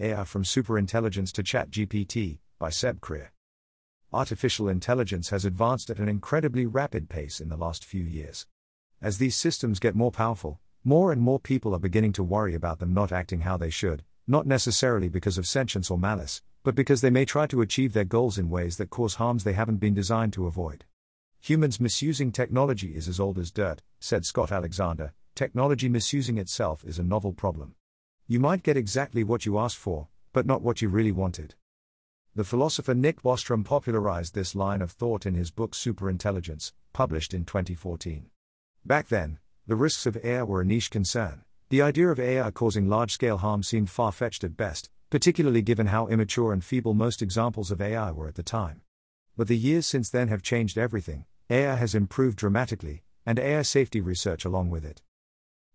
AI from Superintelligence to ChatGPT, by Seb Krier. Artificial intelligence has advanced at an incredibly rapid pace in the last few years. As these systems get more powerful, more and more people are beginning to worry about them not acting how they should, not necessarily because of sentience or malice, but because they may try to achieve their goals in ways that cause harms they haven't been designed to avoid. Humans misusing technology is as old as dirt, said Scott Alexander. Technology misusing itself is a novel problem. You might get exactly what you asked for, but not what you really wanted. The philosopher Nick Bostrom popularized this line of thought in his book Superintelligence, published in 2014. Back then, the risks of AI were a niche concern. The idea of AI causing large scale harm seemed far fetched at best, particularly given how immature and feeble most examples of AI were at the time. But the years since then have changed everything, AI has improved dramatically, and AI safety research along with it.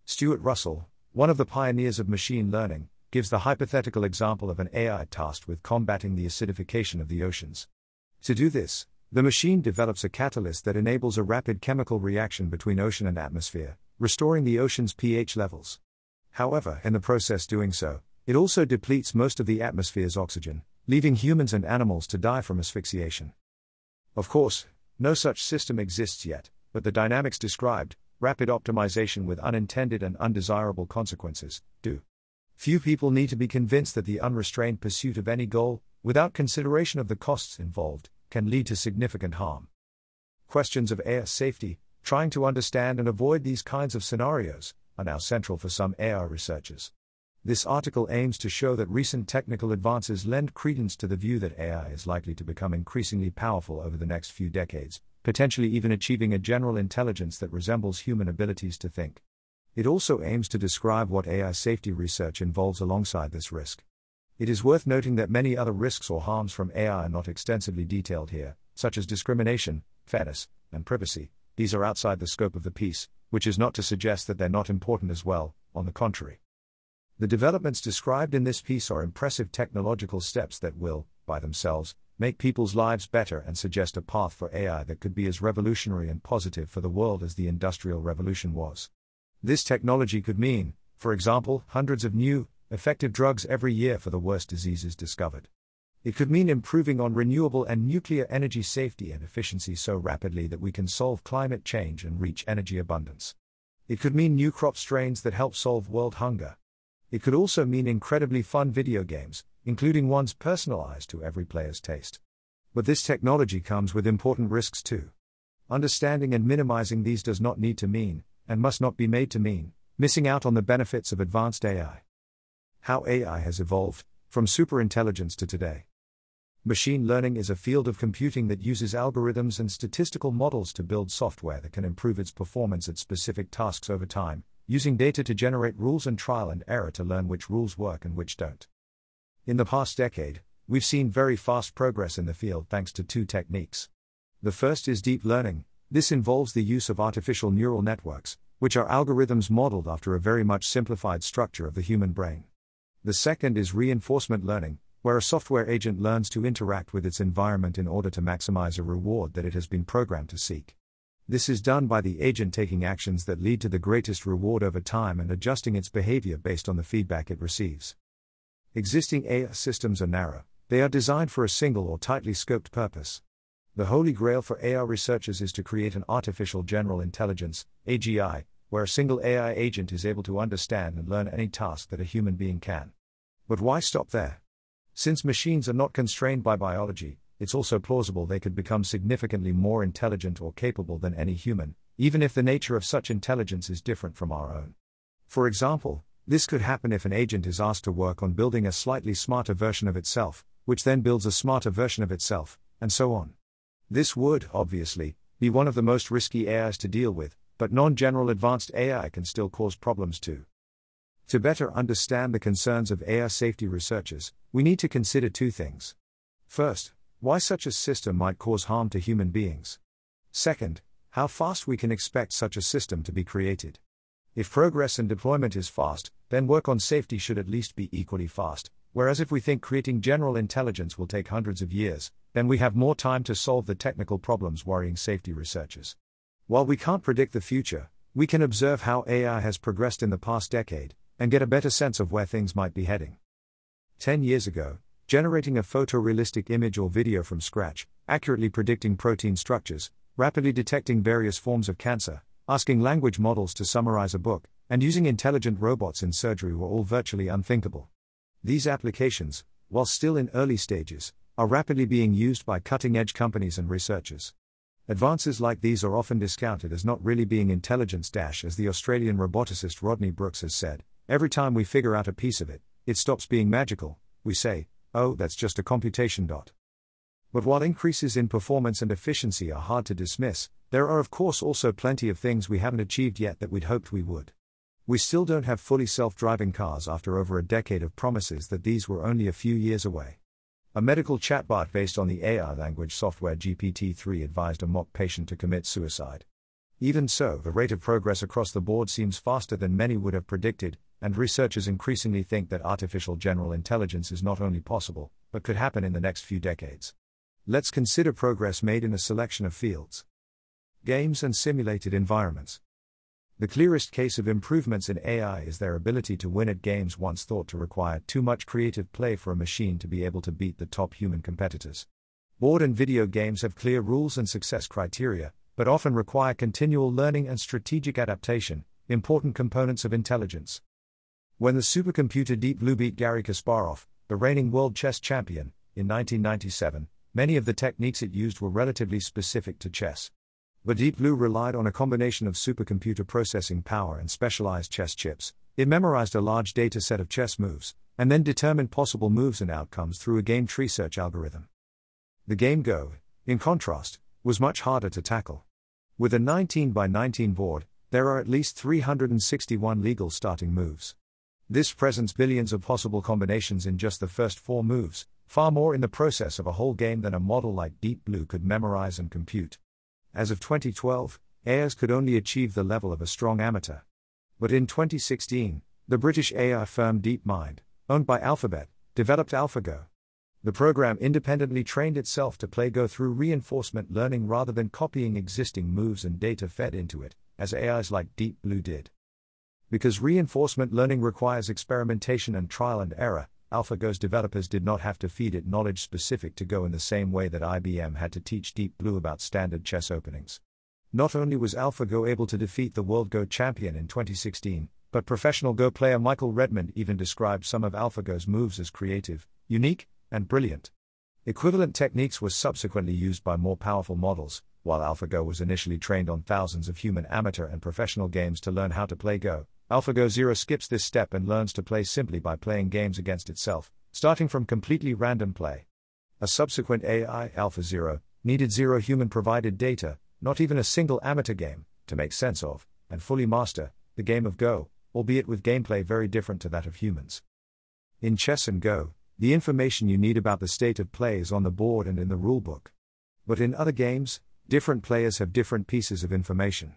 Stuart Russell, one of the pioneers of machine learning, gives the hypothetical example of an AI tasked with combating the acidification of the oceans. To do this, the machine develops a catalyst that enables a rapid chemical reaction between ocean and atmosphere, restoring the ocean's pH levels. However, in the process doing so, it also depletes most of the atmosphere's oxygen, leaving humans and animals to die from asphyxiation. Of course, no such system exists yet, but the dynamics described, rapid optimization with unintended and undesirable consequences, do. Few people need to be convinced that the unrestrained pursuit of any goal, without consideration of the costs involved, can lead to significant harm. Questions of AI safety, trying to understand and avoid these kinds of scenarios, are now central for some AI researchers. This article aims to show that recent technical advances lend credence to the view that AI is likely to become increasingly powerful over the next few decades, potentially even achieving a general intelligence that resembles human abilities to think. It also aims to describe what AI safety research involves alongside this risk. It is worth noting that many other risks or harms from AI are not extensively detailed here, such as discrimination, fairness, and privacy. These are outside the scope of the piece, which is not to suggest that they're not important as well, on the contrary. The developments described in this piece are impressive technological steps that will, by themselves, make people's lives better and suggest a path for AI that could be as revolutionary and positive for the world as the Industrial Revolution was. This technology could mean, for example, hundreds of new, effective drugs every year for the worst diseases discovered. It could mean improving on renewable and nuclear energy safety and efficiency so rapidly that we can solve climate change and reach energy abundance. It could mean new crop strains that help solve world hunger. It could also mean incredibly fun video games, including ones personalized to every player's taste. But this technology comes with important risks too. Understanding and minimizing these does not need to mean, and must not be made to mean, missing out on the benefits of advanced AI. How AI has evolved, from superintelligence to today. Machine learning is a field of computing that uses algorithms and statistical models to build software that can improve its performance at specific tasks over time, using data to generate rules and trial and error to learn which rules work and which don't. In the past decade, we've seen very fast progress in the field thanks to two techniques. The first is deep learning, this involves the use of artificial neural networks, which are algorithms modeled after a very much simplified structure of the human brain. The second is reinforcement learning, where a software agent learns to interact with its environment in order to maximize a reward that it has been programmed to seek. This is done by the agent taking actions that lead to the greatest reward over time and adjusting its behavior based on the feedback it receives. Existing AI systems are narrow, they are designed for a single or tightly scoped purpose. The holy grail for AI researchers is to create an artificial general intelligence, AGI, where a single AI agent is able to understand and learn any task that a human being can. But why stop there? Since machines are not constrained by biology, it's also plausible they could become significantly more intelligent or capable than any human, even if the nature of such intelligence is different from our own. For example, this could happen if an agent is asked to work on building a slightly smarter version of itself, which then builds a smarter version of itself, and so on. This would, obviously, be one of the most risky AIs to deal with, but non general advanced AI can still cause problems too. To better understand the concerns of AI safety researchers, we need to consider two things. First, why such a system might cause harm to human beings. Second, how fast we can expect such a system to be created. If progress and deployment is fast, then work on safety should at least be equally fast, whereas if we think creating general intelligence will take hundreds of years, then we have more time to solve the technical problems worrying safety researchers. While we can't predict the future, we can observe how AI has progressed in the past decade, and get a better sense of where things might be heading. 10 years ago, generating a photorealistic image or video from scratch, accurately predicting protein structures, rapidly detecting various forms of cancer, asking language models to summarize a book, and using intelligent robots in surgery were all virtually unthinkable. These applications, while still in early stages, are rapidly being used by cutting edge companies and researchers. Advances like these are often discounted as not really being intelligence dash as the Australian roboticist Rodney Brooks has said, every time we figure out a piece of it, it stops being magical, we say, oh, that's just a computation dot. But while increases in performance and efficiency are hard to dismiss, there are of course also plenty of things we haven't achieved yet that we'd hoped we would. We still don't have fully self driving cars after over a decade of promises that these were only a few years away. A medical chatbot based on the AI language software GPT 3 advised a mock patient to commit suicide. Even so, the rate of progress across the board seems faster than many would have predicted, and researchers increasingly think that artificial general intelligence is not only possible, but could happen in the next few decades. Let's consider progress made in a selection of fields. Games and simulated environments. The clearest case of improvements in AI is their ability to win at games once thought to require too much creative play for a machine to be able to beat the top human competitors. Board and video games have clear rules and success criteria, but often require continual learning and strategic adaptation, important components of intelligence. When the supercomputer Deep Blue beat Garry Kasparov, the reigning world chess champion, in 1997, many of the techniques it used were relatively specific to chess. But Deep Blue relied on a combination of supercomputer processing power and specialized chess chips. It memorized a large data set of chess moves, and then determined possible moves and outcomes through a game tree search algorithm. The game Go, in contrast, was much harder to tackle. With a 19 by 19 board, there are at least 361 legal starting moves. This presents billions of possible combinations in just the first four moves, far more in the process of a whole game than a model like Deep Blue could memorize and compute. As of 2012, AIs could only achieve the level of a strong amateur. But in 2016, the British AI firm DeepMind, owned by Alphabet, developed AlphaGo. The program independently trained itself to play Go through reinforcement learning rather than copying existing moves and data fed into it, as AIs like Deep Blue did. Because reinforcement learning requires experimentation and trial and error, AlphaGo's developers did not have to feed it knowledge specific to Go in the same way that IBM had to teach Deep Blue about standard chess openings. Not only was AlphaGo able to defeat the World Go champion in 2016, but professional Go player Michael Redmond even described some of AlphaGo's moves as creative, unique, and brilliant. Equivalent techniques were subsequently used by more powerful models, while AlphaGo was initially trained on thousands of human amateur and professional games to learn how to play Go. AlphaGo Zero skips this step and learns to play simply by playing games against itself, starting from completely random play. A subsequent AI, Alpha Zero, needed zero human provided data, not even a single amateur game, to make sense of, and fully master, the game of Go, albeit with gameplay very different to that of humans. In chess and Go, the information you need about the state of play is on the board and in the rulebook. But in other games, different players have different pieces of information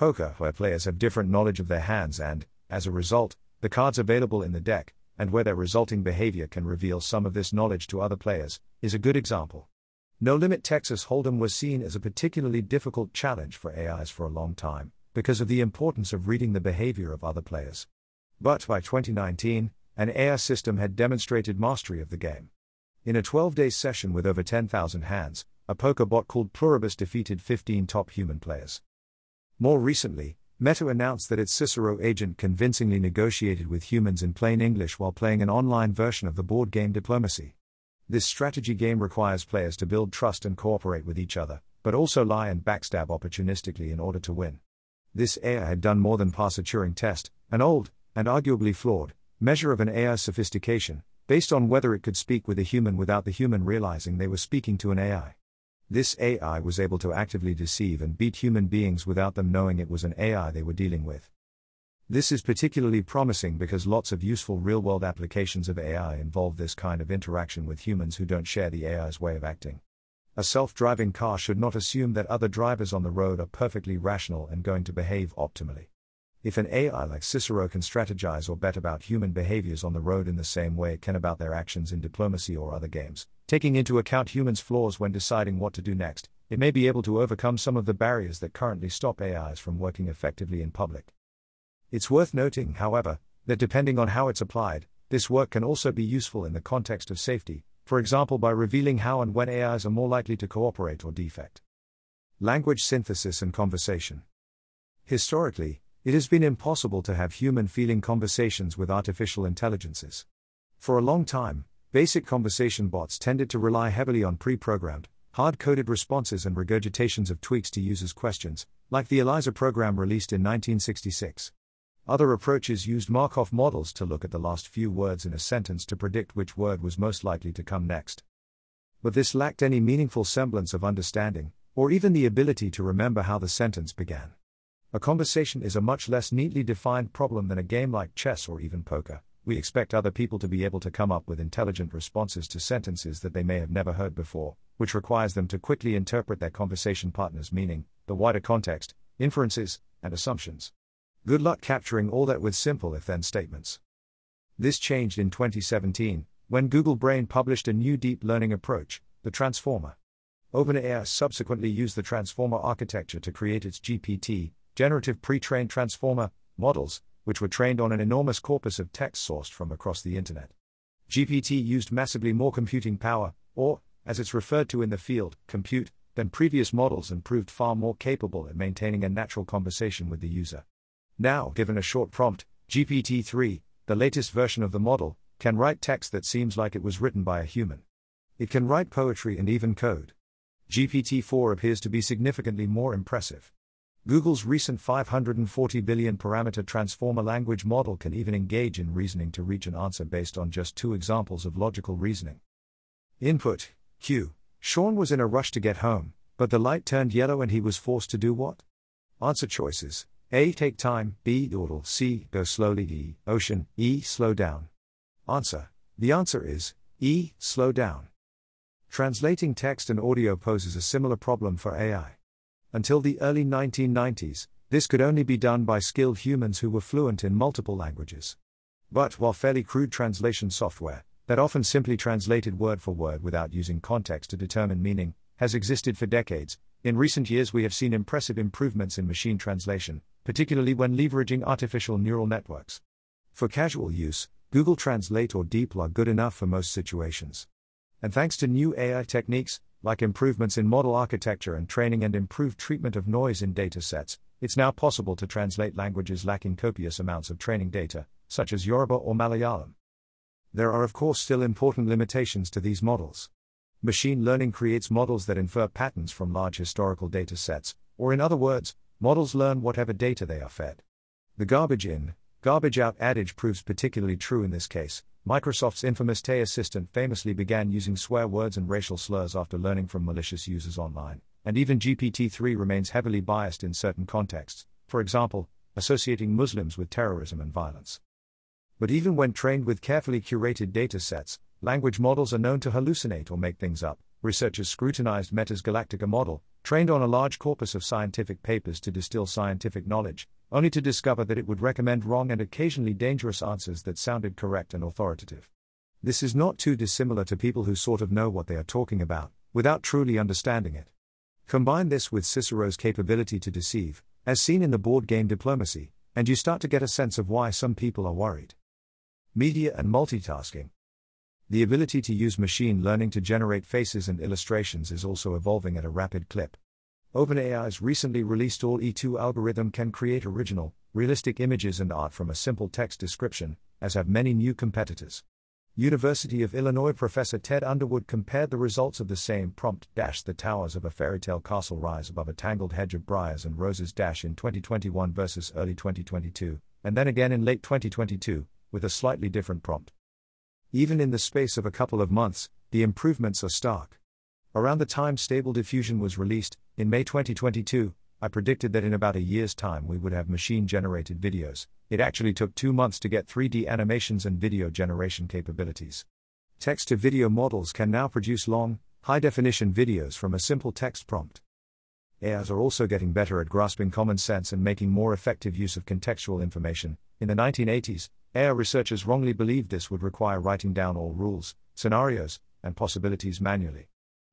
poker, where players have different knowledge of their hands and, as a result, the cards available in the deck, and where their resulting behavior can reveal some of this knowledge to other players, is a good example. No Limit Texas Hold'em was seen as a particularly difficult challenge for AIs for a long time, because of the importance of reading the behavior of other players. But by 2019, an AI system had demonstrated mastery of the game. In a 12 day session with over 10,000 hands, a poker bot called Pluribus defeated 15 top human players. More recently, Meta announced that its Cicero agent convincingly negotiated with humans in plain English while playing an online version of the board game Diplomacy. This strategy game requires players to build trust and cooperate with each other, but also lie and backstab opportunistically in order to win. This AI had done more than pass a Turing test, an old, and arguably flawed, measure of an AI's sophistication, based on whether it could speak with a human without the human realizing they were speaking to an AI. This AI was able to actively deceive and beat human beings without them knowing it was an AI they were dealing with. This is particularly promising because lots of useful real world applications of AI involve this kind of interaction with humans who don't share the AI's way of acting. A self driving car should not assume that other drivers on the road are perfectly rational and going to behave optimally. If an AI like Cicero can strategize or bet about human behaviors on the road in the same way it can about their actions in diplomacy or other games, taking into account humans' flaws when deciding what to do next, it may be able to overcome some of the barriers that currently stop AIs from working effectively in public. It's worth noting, however, that depending on how it's applied, this work can also be useful in the context of safety, for example by revealing how and when AIs are more likely to cooperate or defect. Language synthesis and conversation. Historically, it has been impossible to have human feeling conversations with artificial intelligences. For a long time, basic conversation bots tended to rely heavily on pre programmed, hard coded responses and regurgitations of tweaks to users' questions, like the ELIZA program released in 1966. Other approaches used Markov models to look at the last few words in a sentence to predict which word was most likely to come next. But this lacked any meaningful semblance of understanding, or even the ability to remember how the sentence began. A conversation is a much less neatly defined problem than a game like chess or even poker. We expect other people to be able to come up with intelligent responses to sentences that they may have never heard before, which requires them to quickly interpret their conversation partner's meaning, the wider context, inferences, and assumptions. Good luck capturing all that with simple if then statements. This changed in 2017, when Google Brain published a new deep learning approach, the Transformer. OpenAI subsequently used the Transformer architecture to create its GPT, generative pre trained Transformer, models, which were trained on an enormous corpus of text sourced from across the internet. GPT used massively more computing power, or, as it's referred to in the field, compute, than previous models and proved far more capable at maintaining a natural conversation with the user. Now, given a short prompt, GPT 3, the latest version of the model, can write text that seems like it was written by a human. It can write poetry and even code. GPT 4 appears to be significantly more impressive. Google's recent 540 billion parameter transformer language model can even engage in reasoning to reach an answer based on just two examples of logical reasoning. Input Q. Sean was in a rush to get home, but the light turned yellow and he was forced to do what? Answer choices a. Take time. B. Dawdle. C. Go slowly. D. Ocean. E. Slow down. Answer. The answer is E. Slow down. Translating text and audio poses a similar problem for AI. Until the early 1990s, this could only be done by skilled humans who were fluent in multiple languages. But while fairly crude translation software, that often simply translated word for word without using context to determine meaning, has existed for decades, in recent years we have seen impressive improvements in machine translation, particularly when leveraging artificial neural networks. For casual use, Google Translate or DeepL are good enough for most situations. And thanks to new AI techniques, like improvements in model architecture and training and improved treatment of noise in data sets, it's now possible to translate languages lacking copious amounts of training data, such as Yoruba or Malayalam. There are, of course, still important limitations to these models. Machine learning creates models that infer patterns from large historical data sets, or in other words, Models learn whatever data they are fed. The garbage in, garbage out adage proves particularly true in this case. Microsoft's infamous Tay assistant famously began using swear words and racial slurs after learning from malicious users online, and even GPT 3 remains heavily biased in certain contexts, for example, associating Muslims with terrorism and violence. But even when trained with carefully curated data sets, language models are known to hallucinate or make things up. Researchers scrutinized Meta's Galactica model, trained on a large corpus of scientific papers to distill scientific knowledge, only to discover that it would recommend wrong and occasionally dangerous answers that sounded correct and authoritative. This is not too dissimilar to people who sort of know what they are talking about, without truly understanding it. Combine this with Cicero's capability to deceive, as seen in the board game Diplomacy, and you start to get a sense of why some people are worried. Media and multitasking. The ability to use machine learning to generate faces and illustrations is also evolving at a rapid clip. OpenAI's recently released DALL-E 2 algorithm can create original, realistic images and art from a simple text description, as have many new competitors. University of Illinois professor Ted Underwood compared the results of the same prompt dash the towers of a fairy tale castle rise above a tangled hedge of briars and roses dash in 2021 versus early 2022, and then again in late 2022, with a slightly different prompt. Even in the space of a couple of months, the improvements are stark. Around the time Stable Diffusion was released, in May 2022, I predicted that in about a year's time we would have machine generated videos. It actually took two months to get 3D animations and video generation capabilities. Text to video models can now produce long, high definition videos from a simple text prompt. AIs are also getting better at grasping common sense and making more effective use of contextual information. In the 1980s, AI researchers wrongly believed this would require writing down all rules, scenarios, and possibilities manually.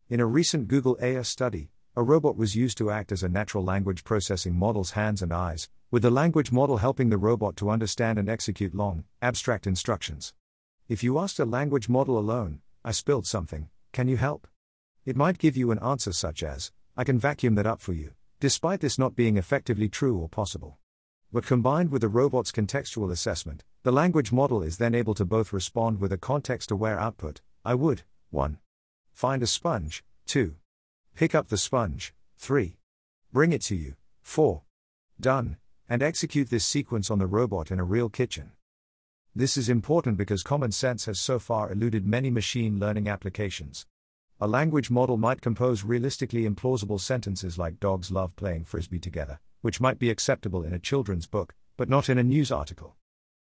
In a recent Google AI study, a robot was used to act as a natural language processing model's hands and eyes, with the language model helping the robot to understand and execute long, abstract instructions. If you asked a language model alone, I spilled something, can you help? It might give you an answer such as, I can vacuum that up for you, despite this not being effectively true or possible. But combined with the robot's contextual assessment, the language model is then able to both respond with a context aware output I would, 1. Find a sponge, 2. Pick up the sponge, 3. Bring it to you, 4. Done, and execute this sequence on the robot in a real kitchen. This is important because common sense has so far eluded many machine learning applications. A language model might compose realistically implausible sentences like dogs love playing frisbee together, which might be acceptable in a children's book, but not in a news article.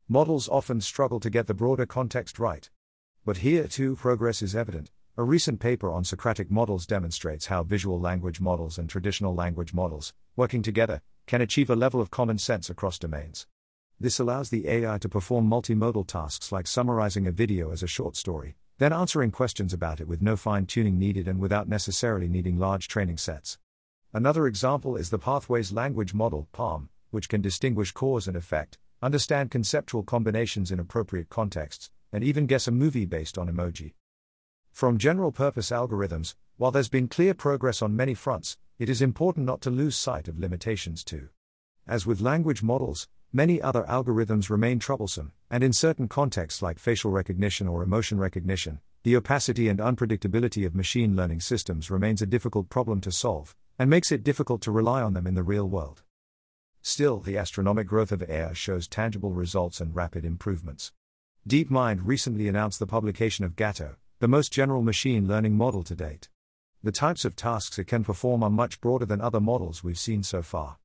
Models often struggle to get the broader context right. But here too progress is evident. A recent paper on Socratic models demonstrates how visual language models and traditional language models, working together, can achieve a level of common sense across domains. This allows the AI to perform multimodal tasks like summarizing a video as a short story, then answering questions about it with no fine tuning needed and without necessarily needing large training sets. Another example is the Pathways Language Model, PaLM, which can distinguish cause and effect, understand conceptual combinations in appropriate contexts, and even guess a movie based on emoji. From general purpose algorithms, while there's been clear progress on many fronts, it is important not to lose sight of limitations too. As with language models, Many other algorithms remain troublesome, and in certain contexts like facial recognition or emotion recognition, the opacity and unpredictability of machine learning systems remains a difficult problem to solve, and makes it difficult to rely on them in the real world. Still, the astronomic growth of AI shows tangible results and rapid improvements. DeepMind recently announced the publication of Gato, the most general machine learning model to date. The types of tasks it can perform are much broader than other models we've seen so far.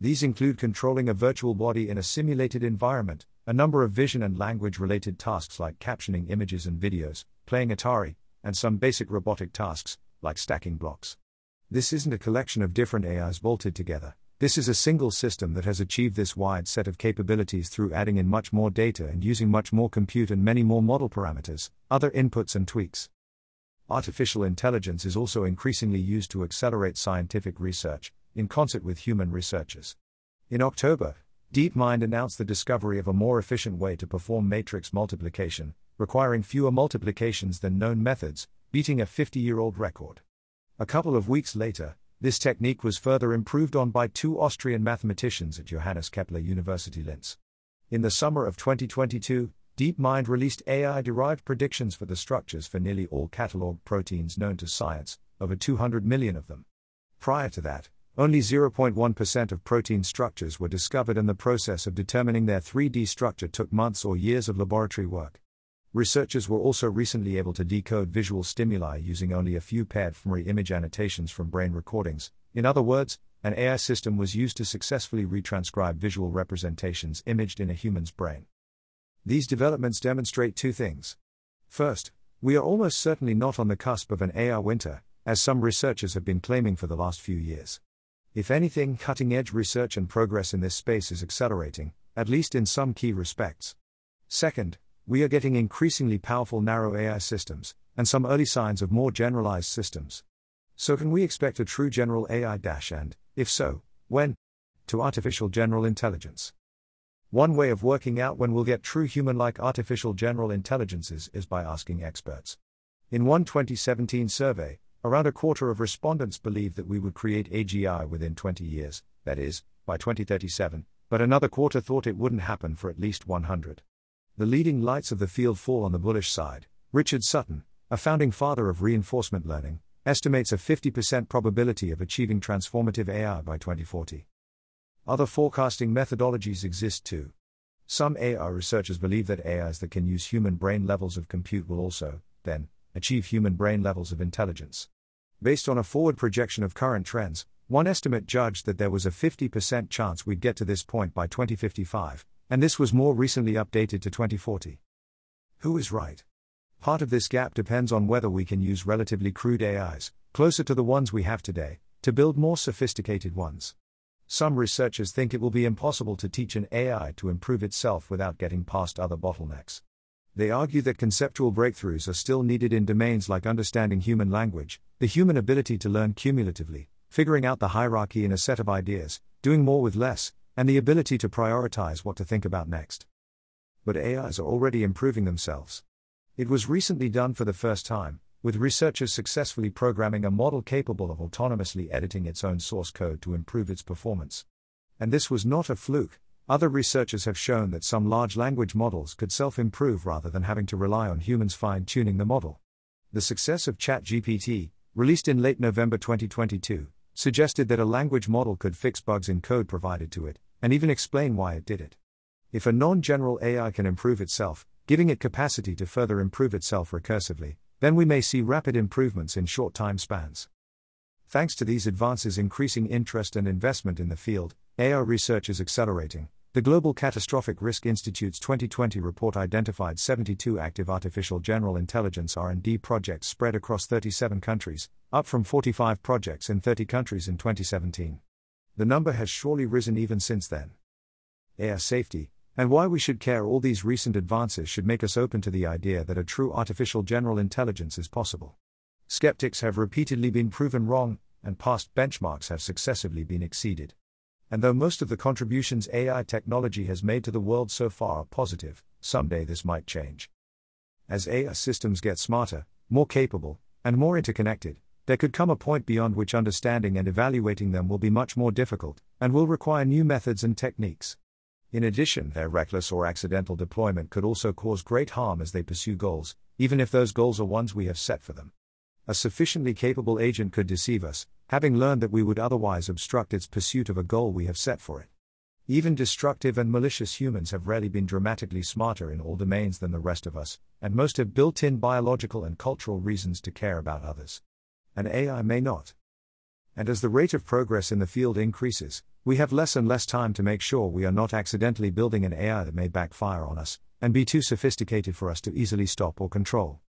These include controlling a virtual body in a simulated environment, a number of vision and language related tasks like captioning images and videos, playing Atari, and some basic robotic tasks, like stacking blocks. This isn't a collection of different AIs bolted together. This is a single system that has achieved this wide set of capabilities through adding in much more data and using much more compute and many more model parameters, other inputs and tweaks. Artificial intelligence is also increasingly used to accelerate scientific research, in concert with human researchers. In October, DeepMind announced the discovery of a more efficient way to perform matrix multiplication, requiring fewer multiplications than known methods, beating a 50 year old record. A couple of weeks later, this technique was further improved on by two Austrian mathematicians at Johannes Kepler University Linz. In the summer of 2022, DeepMind released AI derived predictions for the structures for nearly all catalogued proteins known to science, over 200 million of them. Prior to that, only 0.1% of protein structures were discovered, and the process of determining their 3D structure took months or years of laboratory work. Researchers were also recently able to decode visual stimuli using only a few paired fMRI image annotations from brain recordings. In other words, an AI system was used to successfully retranscribe visual representations imaged in a human's brain. These developments demonstrate two things. First, we are almost certainly not on the cusp of an AI winter, as some researchers have been claiming for the last few years. If anything, cutting edge research and progress in this space is accelerating, at least in some key respects. Second, we are getting increasingly powerful narrow AI systems, and some early signs of more generalized systems. So, can we expect a true general AI dash and, if so, when? To artificial general intelligence. One way of working out when we'll get true human like artificial general intelligences is by asking experts. In one 2017 survey, Around a quarter of respondents believed that we would create AGI within 20 years, that is, by 2037, but another quarter thought it wouldn't happen for at least 100. The leading lights of the field fall on the bullish side. Richard Sutton, a founding father of reinforcement learning, estimates a 50% probability of achieving transformative AI by 2040. Other forecasting methodologies exist too. Some AI researchers believe that AIs that can use human brain levels of compute will also, then, achieve human brain levels of intelligence. Based on a forward projection of current trends, one estimate judged that there was a 50% chance we'd get to this point by 2055, and this was more recently updated to 2040. Who is right? Part of this gap depends on whether we can use relatively crude AIs, closer to the ones we have today, to build more sophisticated ones. Some researchers think it will be impossible to teach an AI to improve itself without getting past other bottlenecks. They argue that conceptual breakthroughs are still needed in domains like understanding human language, the human ability to learn cumulatively, figuring out the hierarchy in a set of ideas, doing more with less, and the ability to prioritize what to think about next. But AIs are already improving themselves. It was recently done for the first time, with researchers successfully programming a model capable of autonomously editing its own source code to improve its performance. And this was not a fluke. Other researchers have shown that some large language models could self improve rather than having to rely on humans fine tuning the model. The success of ChatGPT, released in late November 2022, suggested that a language model could fix bugs in code provided to it, and even explain why it did it. If a non general AI can improve itself, giving it capacity to further improve itself recursively, then we may see rapid improvements in short time spans. Thanks to these advances, increasing interest and investment in the field, AI research is accelerating. The Global Catastrophic Risk Institute's 2020 report identified 72 active artificial general intelligence R&D projects spread across 37 countries, up from 45 projects in 30 countries in 2017. The number has surely risen even since then. AI safety, and why we should care all these recent advances should make us open to the idea that a true artificial general intelligence is possible. Skeptics have repeatedly been proven wrong, and past benchmarks have successively been exceeded. And though most of the contributions AI technology has made to the world so far are positive, someday this might change. As AI systems get smarter, more capable, and more interconnected, there could come a point beyond which understanding and evaluating them will be much more difficult, and will require new methods and techniques. In addition, their reckless or accidental deployment could also cause great harm as they pursue goals, even if those goals are ones we have set for them. A sufficiently capable agent could deceive us, having learned that we would otherwise obstruct its pursuit of a goal we have set for it. Even destructive and malicious humans have rarely been dramatically smarter in all domains than the rest of us, and most have built in biological and cultural reasons to care about others. An AI may not. And as the rate of progress in the field increases, we have less and less time to make sure we are not accidentally building an AI that may backfire on us, and be too sophisticated for us to easily stop or control.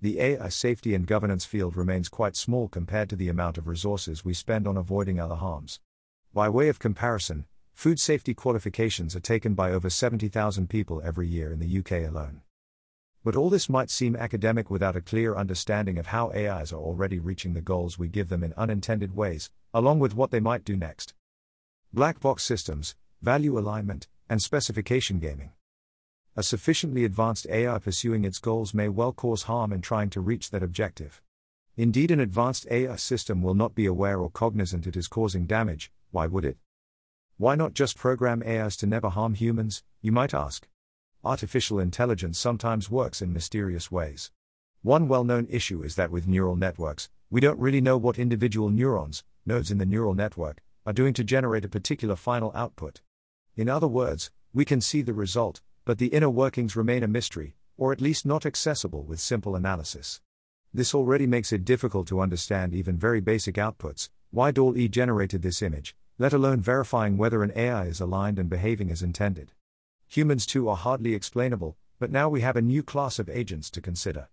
The AI safety and governance field remains quite small compared to the amount of resources we spend on avoiding other harms. By way of comparison, food safety qualifications are taken by over 70,000 people every year in the UK alone. But all this might seem academic without a clear understanding of how AIs are already reaching the goals we give them in unintended ways, along with what they might do next. Black box systems, value alignment, and specification gaming. A sufficiently advanced AI pursuing its goals may well cause harm in trying to reach that objective. Indeed, an advanced AI system will not be aware or cognizant it is causing damage, why would it? Why not just program AIs to never harm humans, you might ask? Artificial intelligence sometimes works in mysterious ways. One well known issue is that with neural networks, we don't really know what individual neurons, nodes in the neural network, are doing to generate a particular final output. In other words, we can see the result, but the inner workings remain a mystery, or at least not accessible with simple analysis. This already makes it difficult to understand even very basic outputs. Why DALL-E generated this image, let alone verifying whether an AI is aligned and behaving as intended. Humans too are hardly explainable, but now we have a new class of agents to consider.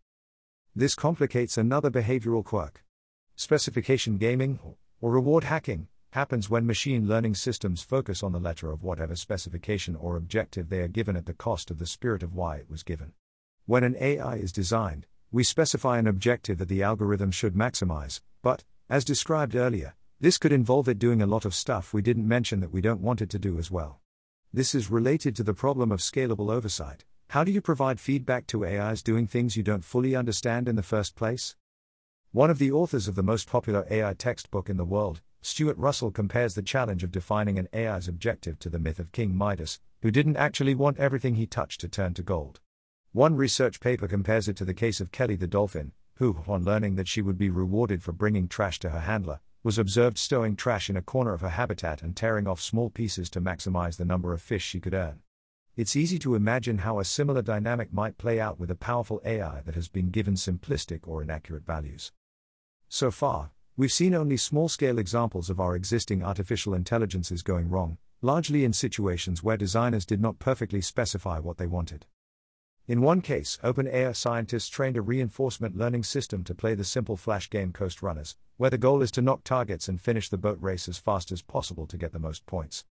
This complicates another behavioral quirk. Specification gaming, or reward hacking, happens when machine learning systems focus on the letter of whatever specification or objective they are given at the cost of the spirit of why it was given. When an AI is designed, we specify an objective that the algorithm should maximize, but, as described earlier, this could involve it doing a lot of stuff we didn't mention that we don't want it to do as well. This is related to the problem of scalable oversight. How do you provide feedback to AIs doing things you don't fully understand in the first place? One of the authors of the most popular AI textbook in the world, Stuart Russell compares the challenge of defining an AI's objective to the myth of King Midas, who didn't actually want everything he touched to turn to gold. One research paper compares it to the case of Kelly the dolphin, who, upon learning that she would be rewarded for bringing trash to her handler, was observed stowing trash in a corner of her habitat and tearing off small pieces to maximize the number of fish she could earn. It's easy to imagine how a similar dynamic might play out with a powerful AI that has been given simplistic or inaccurate values. So far, We've seen only small scale examples of our existing artificial intelligences going wrong, largely in situations where designers did not perfectly specify what they wanted. In one case, OpenAI scientists trained a reinforcement learning system to play the simple flash game Coast Runners, where the goal is to knock targets and finish the boat race as fast as possible to get the most points.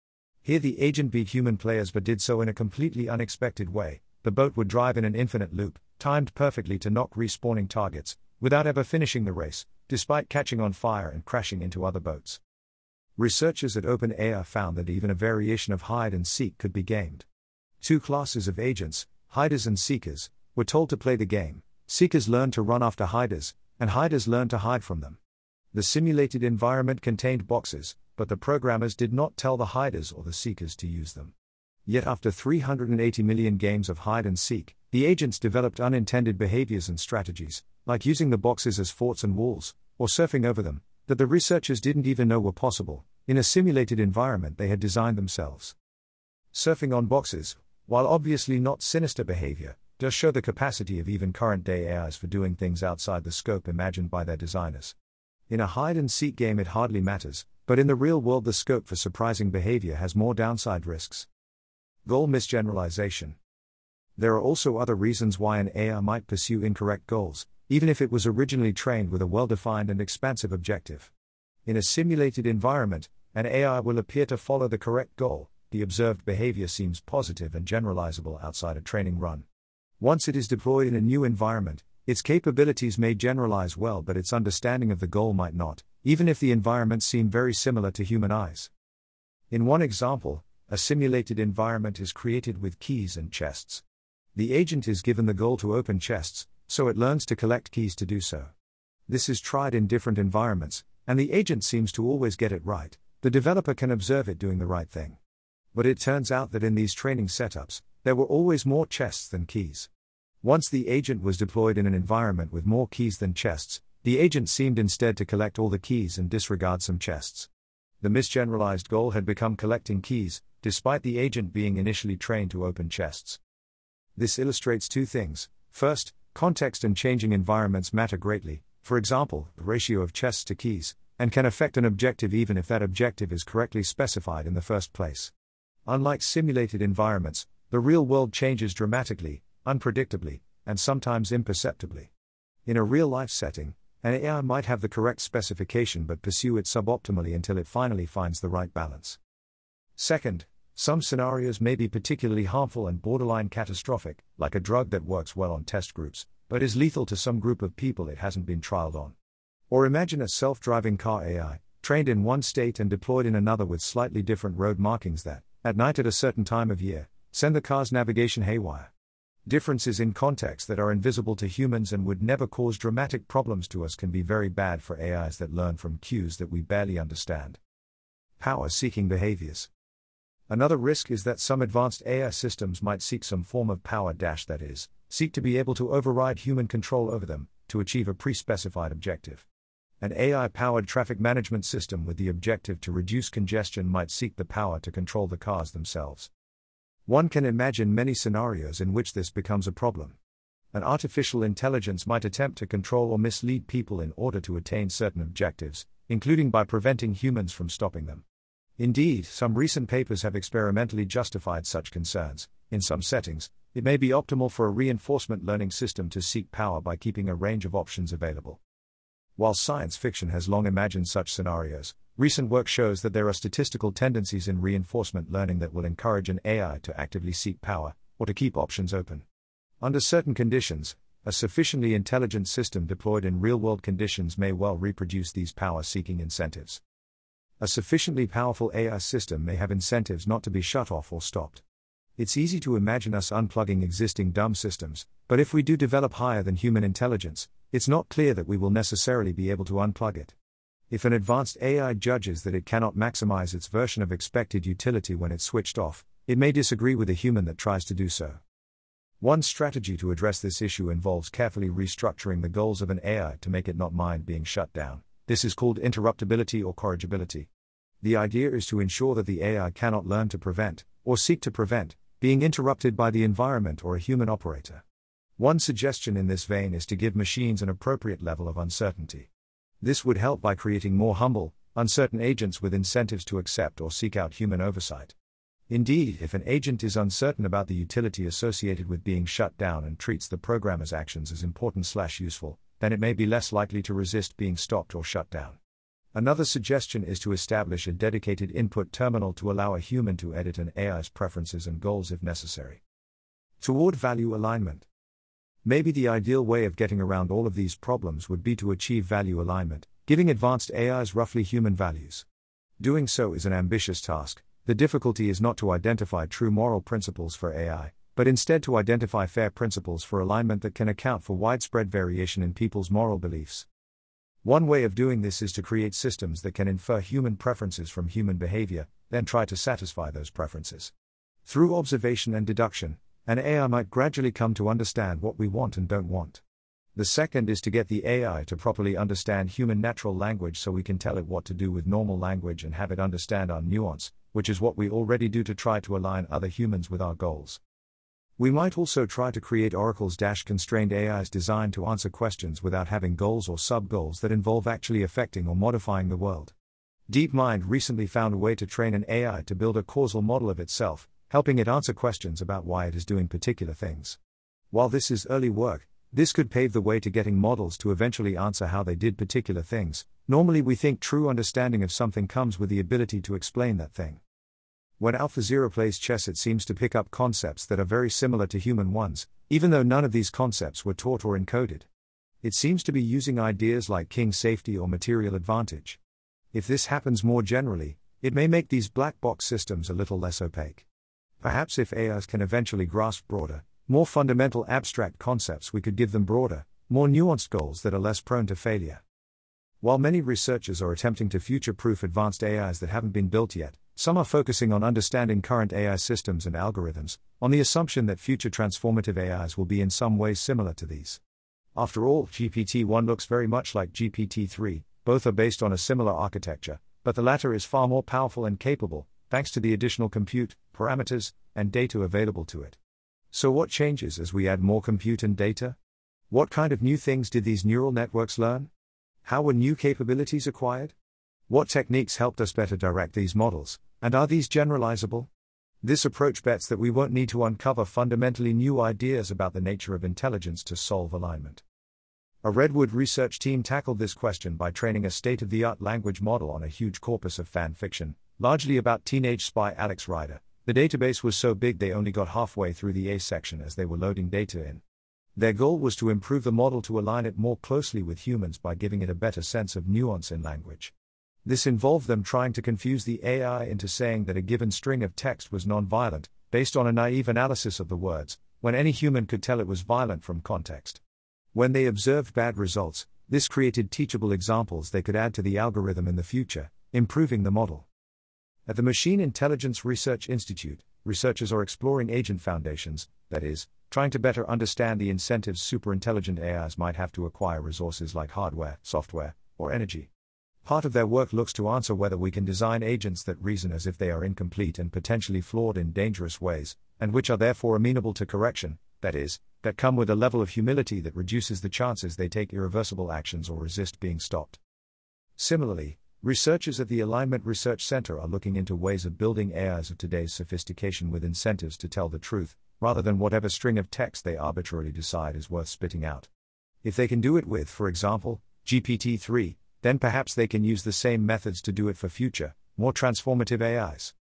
Here, the agent beat human players but did so in a completely unexpected way. The boat would drive in an infinite loop, timed perfectly to knock respawning targets, without ever finishing the race, despite catching on fire and crashing into other boats. Researchers at OpenAI found that even a variation of hide and seek could be gamed. Two classes of agents, hiders and seekers, were told to play the game, seekers learned to run after hiders, and hiders learned to hide from them. The simulated environment contained boxes, but the programmers did not tell the hiders or the seekers to use them. Yet, after 380 million games of hide and seek, the agents developed unintended behaviors and strategies, like using the boxes as forts and walls, or surfing over them, that the researchers didn't even know were possible, in a simulated environment they had designed themselves. Surfing on boxes, while obviously not sinister behavior, does show the capacity of even current day AIs for doing things outside the scope imagined by their designers. In a hide and seek game, it hardly matters, but in the real world, the scope for surprising behavior has more downside risks. Goal misgeneralization. There are also other reasons why an AI might pursue incorrect goals, even if it was originally trained with a well defined and expansive objective. In a simulated environment, an AI will appear to follow the correct goal, the observed behavior seems positive and generalizable outside a training run. Once it is deployed in a new environment, its capabilities may generalize well, but its understanding of the goal might not, even if the environment seem very similar to human eyes. In one example, a simulated environment is created with keys and chests. The agent is given the goal to open chests, so it learns to collect keys to do so. This is tried in different environments, and the agent seems to always get it right. The developer can observe it doing the right thing. But it turns out that in these training setups, there were always more chests than keys. Once the agent was deployed in an environment with more keys than chests, the agent seemed instead to collect all the keys and disregard some chests. The misgeneralized goal had become collecting keys, despite the agent being initially trained to open chests. This illustrates two things. First, context and changing environments matter greatly, for example, the ratio of chests to keys, and can affect an objective even if that objective is correctly specified in the first place. Unlike simulated environments, the real world changes dramatically, unpredictably, and sometimes imperceptibly. In a real life setting, an AI might have the correct specification but pursue it suboptimally until it finally finds the right balance. Second, some scenarios may be particularly harmful and borderline catastrophic, like a drug that works well on test groups, but is lethal to some group of people it hasn't been trialed on. Or imagine a self driving car AI, trained in one state and deployed in another with slightly different road markings that, at night at a certain time of year, send the car's navigation haywire. Differences in context that are invisible to humans and would never cause dramatic problems to us can be very bad for AIs that learn from cues that we barely understand. Power seeking behaviors. Another risk is that some advanced AI systems might seek some form of power dash that is, seek to be able to override human control over them, to achieve a pre specified objective. An AI powered traffic management system with the objective to reduce congestion might seek the power to control the cars themselves. One can imagine many scenarios in which this becomes a problem. An artificial intelligence might attempt to control or mislead people in order to attain certain objectives, including by preventing humans from stopping them. Indeed, some recent papers have experimentally justified such concerns. In some settings, it may be optimal for a reinforcement learning system to seek power by keeping a range of options available. While science fiction has long imagined such scenarios, recent work shows that there are statistical tendencies in reinforcement learning that will encourage an AI to actively seek power, or to keep options open. Under certain conditions, a sufficiently intelligent system deployed in real world conditions may well reproduce these power seeking incentives. A sufficiently powerful AI system may have incentives not to be shut off or stopped. It's easy to imagine us unplugging existing dumb systems, but if we do develop higher than human intelligence, it's not clear that we will necessarily be able to unplug it. If an advanced AI judges that it cannot maximize its version of expected utility when it's switched off, it may disagree with a human that tries to do so. One strategy to address this issue involves carefully restructuring the goals of an AI to make it not mind being shut down. This is called interruptibility or corrigibility. The idea is to ensure that the AI cannot learn to prevent, or seek to prevent, being interrupted by the environment or a human operator. One suggestion in this vein is to give machines an appropriate level of uncertainty. This would help by creating more humble, uncertain agents with incentives to accept or seek out human oversight. Indeed, if an agent is uncertain about the utility associated with being shut down and treats the programmer's actions as important/slash useful, then it may be less likely to resist being stopped or shut down. Another suggestion is to establish a dedicated input terminal to allow a human to edit an AI's preferences and goals if necessary. Toward value alignment. Maybe the ideal way of getting around all of these problems would be to achieve value alignment, giving advanced AIs roughly human values. Doing so is an ambitious task. The difficulty is not to identify true moral principles for AI, but instead to identify fair principles for alignment that can account for widespread variation in people's moral beliefs. One way of doing this is to create systems that can infer human preferences from human behavior, then try to satisfy those preferences. Through observation and deduction, an AI might gradually come to understand what we want and don't want. The second is to get the AI to properly understand human natural language so we can tell it what to do with normal language and have it understand our nuance, which is what we already do to try to align other humans with our goals. We might also try to create oracles constrained AIs designed to answer questions without having goals or sub goals that involve actually affecting or modifying the world. DeepMind recently found a way to train an AI to build a causal model of itself, helping it answer questions about why it is doing particular things. While this is early work, this could pave the way to getting models to eventually answer how they did particular things. Normally, we think true understanding of something comes with the ability to explain that thing. When AlphaZero plays chess, it seems to pick up concepts that are very similar to human ones, even though none of these concepts were taught or encoded. It seems to be using ideas like king safety or material advantage. If this happens more generally, it may make these black box systems a little less opaque. Perhaps if AIs can eventually grasp broader, more fundamental abstract concepts, we could give them broader, more nuanced goals that are less prone to failure. While many researchers are attempting to future proof advanced AIs that haven't been built yet, some are focusing on understanding current AI systems and algorithms, on the assumption that future transformative AIs will be in some ways similar to these. After all, GPT 1 looks very much like GPT 3, both are based on a similar architecture, but the latter is far more powerful and capable, thanks to the additional compute, parameters, and data available to it. So, what changes as we add more compute and data? What kind of new things did these neural networks learn? How were new capabilities acquired? What techniques helped us better direct these models, and are these generalizable? This approach bets that we won't need to uncover fundamentally new ideas about the nature of intelligence to solve alignment. A Redwood research team tackled this question by training a state of the art language model on a huge corpus of fan fiction, largely about teenage spy Alex Rider. The database was so big they only got halfway through the A section as they were loading data in. Their goal was to improve the model to align it more closely with humans by giving it a better sense of nuance in language. This involved them trying to confuse the AI into saying that a given string of text was nonviolent, based on a naive analysis of the words, when any human could tell it was violent from context. When they observed bad results, this created teachable examples they could add to the algorithm in the future, improving the model. At the Machine Intelligence Research Institute, researchers are exploring agent foundations, that is, trying to better understand the incentives superintelligent AIs might have to acquire resources like hardware, software, or energy. Part of their work looks to answer whether we can design agents that reason as if they are incomplete and potentially flawed in dangerous ways, and which are therefore amenable to correction, that is, that come with a level of humility that reduces the chances they take irreversible actions or resist being stopped. Similarly, researchers at the Alignment Research Center are looking into ways of building AIs of today's sophistication with incentives to tell the truth, rather than whatever string of text they arbitrarily decide is worth spitting out. If they can do it with, for example, GPT 3, then perhaps they can use the same methods to do it for future, more transformative AIs.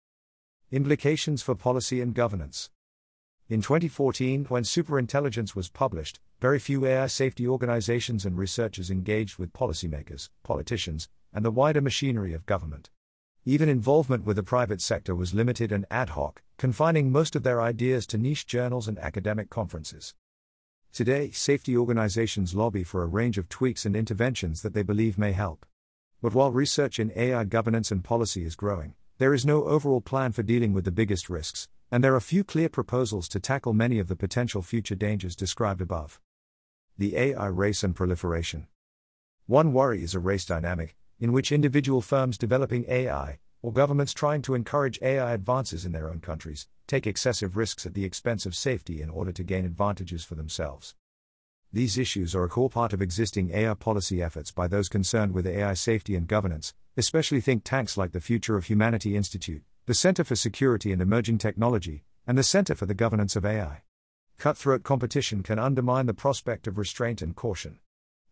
Implications for policy and governance. In 2014, when Superintelligence was published, very few AI safety organizations and researchers engaged with policymakers, politicians, and the wider machinery of government. Even involvement with the private sector was limited and ad hoc, confining most of their ideas to niche journals and academic conferences. Today, safety organizations lobby for a range of tweaks and interventions that they believe may help. But while research in AI governance and policy is growing, there is no overall plan for dealing with the biggest risks, and there are few clear proposals to tackle many of the potential future dangers described above. The AI race and proliferation. One worry is a race dynamic, in which individual firms developing AI, or governments trying to encourage AI advances in their own countries, take excessive risks at the expense of safety in order to gain advantages for themselves. These issues are a core part of existing AI policy efforts by those concerned with AI safety and governance, especially think tanks like the Future of Humanity Institute, the Center for Security and Emerging Technology, and the Center for the Governance of AI. Cutthroat competition can undermine the prospect of restraint and caution.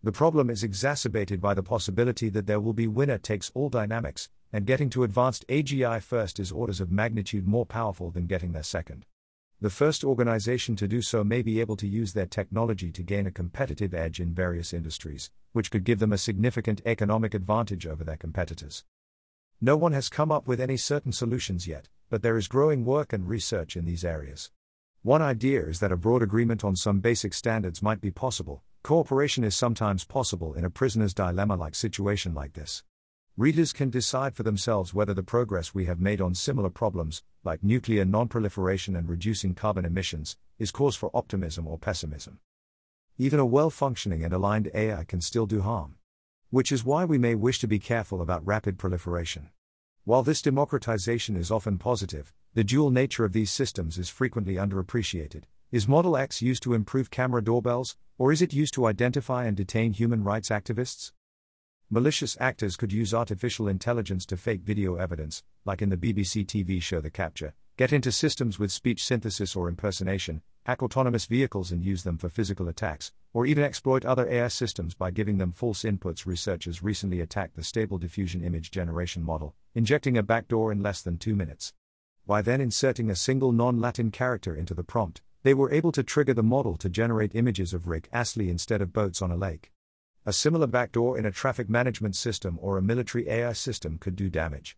The problem is exacerbated by the possibility that there will be winner takes all dynamics, and getting to advanced AGI first is orders of magnitude more powerful than getting there second. The first organization to do so may be able to use their technology to gain a competitive edge in various industries, which could give them a significant economic advantage over their competitors. No one has come up with any certain solutions yet, but there is growing work and research in these areas. One idea is that a broad agreement on some basic standards might be possible. Cooperation is sometimes possible in a prisoner's dilemma like situation like this. Readers can decide for themselves whether the progress we have made on similar problems, like nuclear non-proliferation and reducing carbon emissions, is cause for optimism or pessimism. Even a well-functioning and aligned AI can still do harm. Which is why we may wish to be careful about rapid proliferation. While this democratization is often positive, the dual nature of these systems is frequently underappreciated. Is Model X used to improve camera doorbells, or is it used to identify and detain human rights activists? Malicious actors could use artificial intelligence to fake video evidence, like in the BBC TV show The Capture, get into systems with speech synthesis or impersonation, hack autonomous vehicles and use them for physical attacks, or even exploit other AI systems by giving them false inputs. Researchers recently attacked the Stable Diffusion image generation model, injecting a backdoor in less than two minutes. By then inserting a single non Latin character into the prompt, they were able to trigger the model to generate images of Rick Astley instead of boats on a lake. A similar backdoor in a traffic management system or a military AI system could do damage.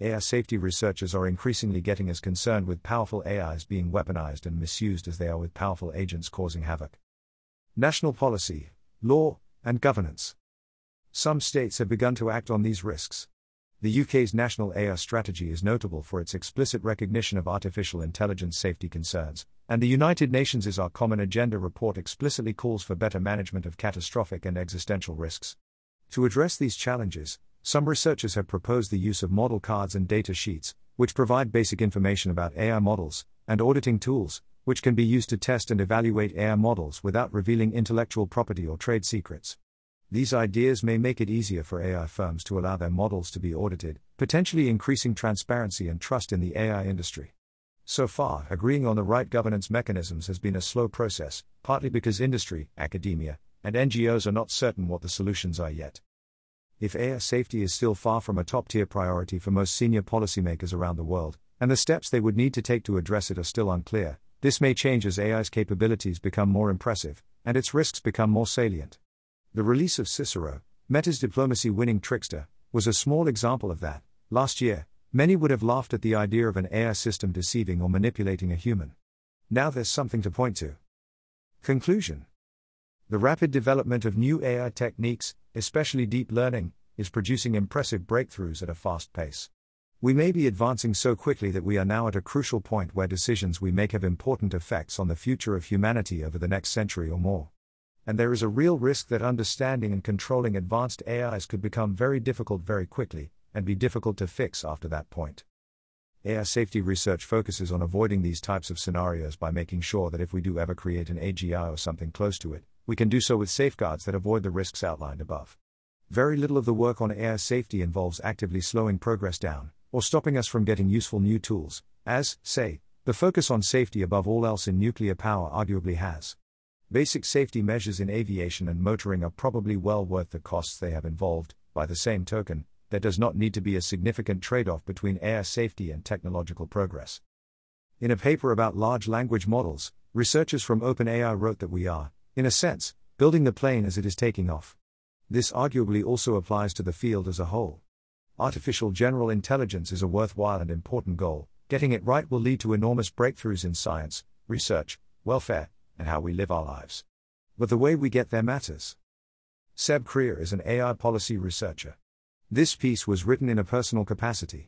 AI safety researchers are increasingly getting as concerned with powerful AIs being weaponized and misused as they are with powerful agents causing havoc. National policy, law, and governance. Some states have begun to act on these risks. The UK's national AI strategy is notable for its explicit recognition of artificial intelligence safety concerns, and the United Nations' Our Common Agenda report explicitly calls for better management of catastrophic and existential risks. To address these challenges, some researchers have proposed the use of model cards and data sheets, which provide basic information about AI models, and auditing tools, which can be used to test and evaluate AI models without revealing intellectual property or trade secrets. These ideas may make it easier for AI firms to allow their models to be audited, potentially increasing transparency and trust in the AI industry. So far, agreeing on the right governance mechanisms has been a slow process, partly because industry, academia, and NGOs are not certain what the solutions are yet. If AI safety is still far from a top tier priority for most senior policymakers around the world, and the steps they would need to take to address it are still unclear, this may change as AI's capabilities become more impressive, and its risks become more salient. The release of Cicero, Meta's diplomacy winning trickster, was a small example of that. Last year, many would have laughed at the idea of an AI system deceiving or manipulating a human. Now there's something to point to. Conclusion The rapid development of new AI techniques, especially deep learning, is producing impressive breakthroughs at a fast pace. We may be advancing so quickly that we are now at a crucial point where decisions we make have important effects on the future of humanity over the next century or more and there is a real risk that understanding and controlling advanced AIs could become very difficult very quickly, and be difficult to fix after that point. AI safety research focuses on avoiding these types of scenarios by making sure that if we do ever create an AGI or something close to it, we can do so with safeguards that avoid the risks outlined above. Very little of the work on AI safety involves actively slowing progress down, or stopping us from getting useful new tools, as, say, the focus on safety above all else in nuclear power arguably has. Basic safety measures in aviation and motoring are probably well worth the costs they have involved. By the same token, there does not need to be a significant trade off between AI safety and technological progress. In a paper about large language models, researchers from OpenAI wrote that we are, in a sense, building the plane as it is taking off. This arguably also applies to the field as a whole. Artificial general intelligence is a worthwhile and important goal. Getting it right will lead to enormous breakthroughs in science, research, welfare, and how we live our lives. But the way we get there matters. Seb Krier is an AI policy researcher. This piece was written in a personal capacity.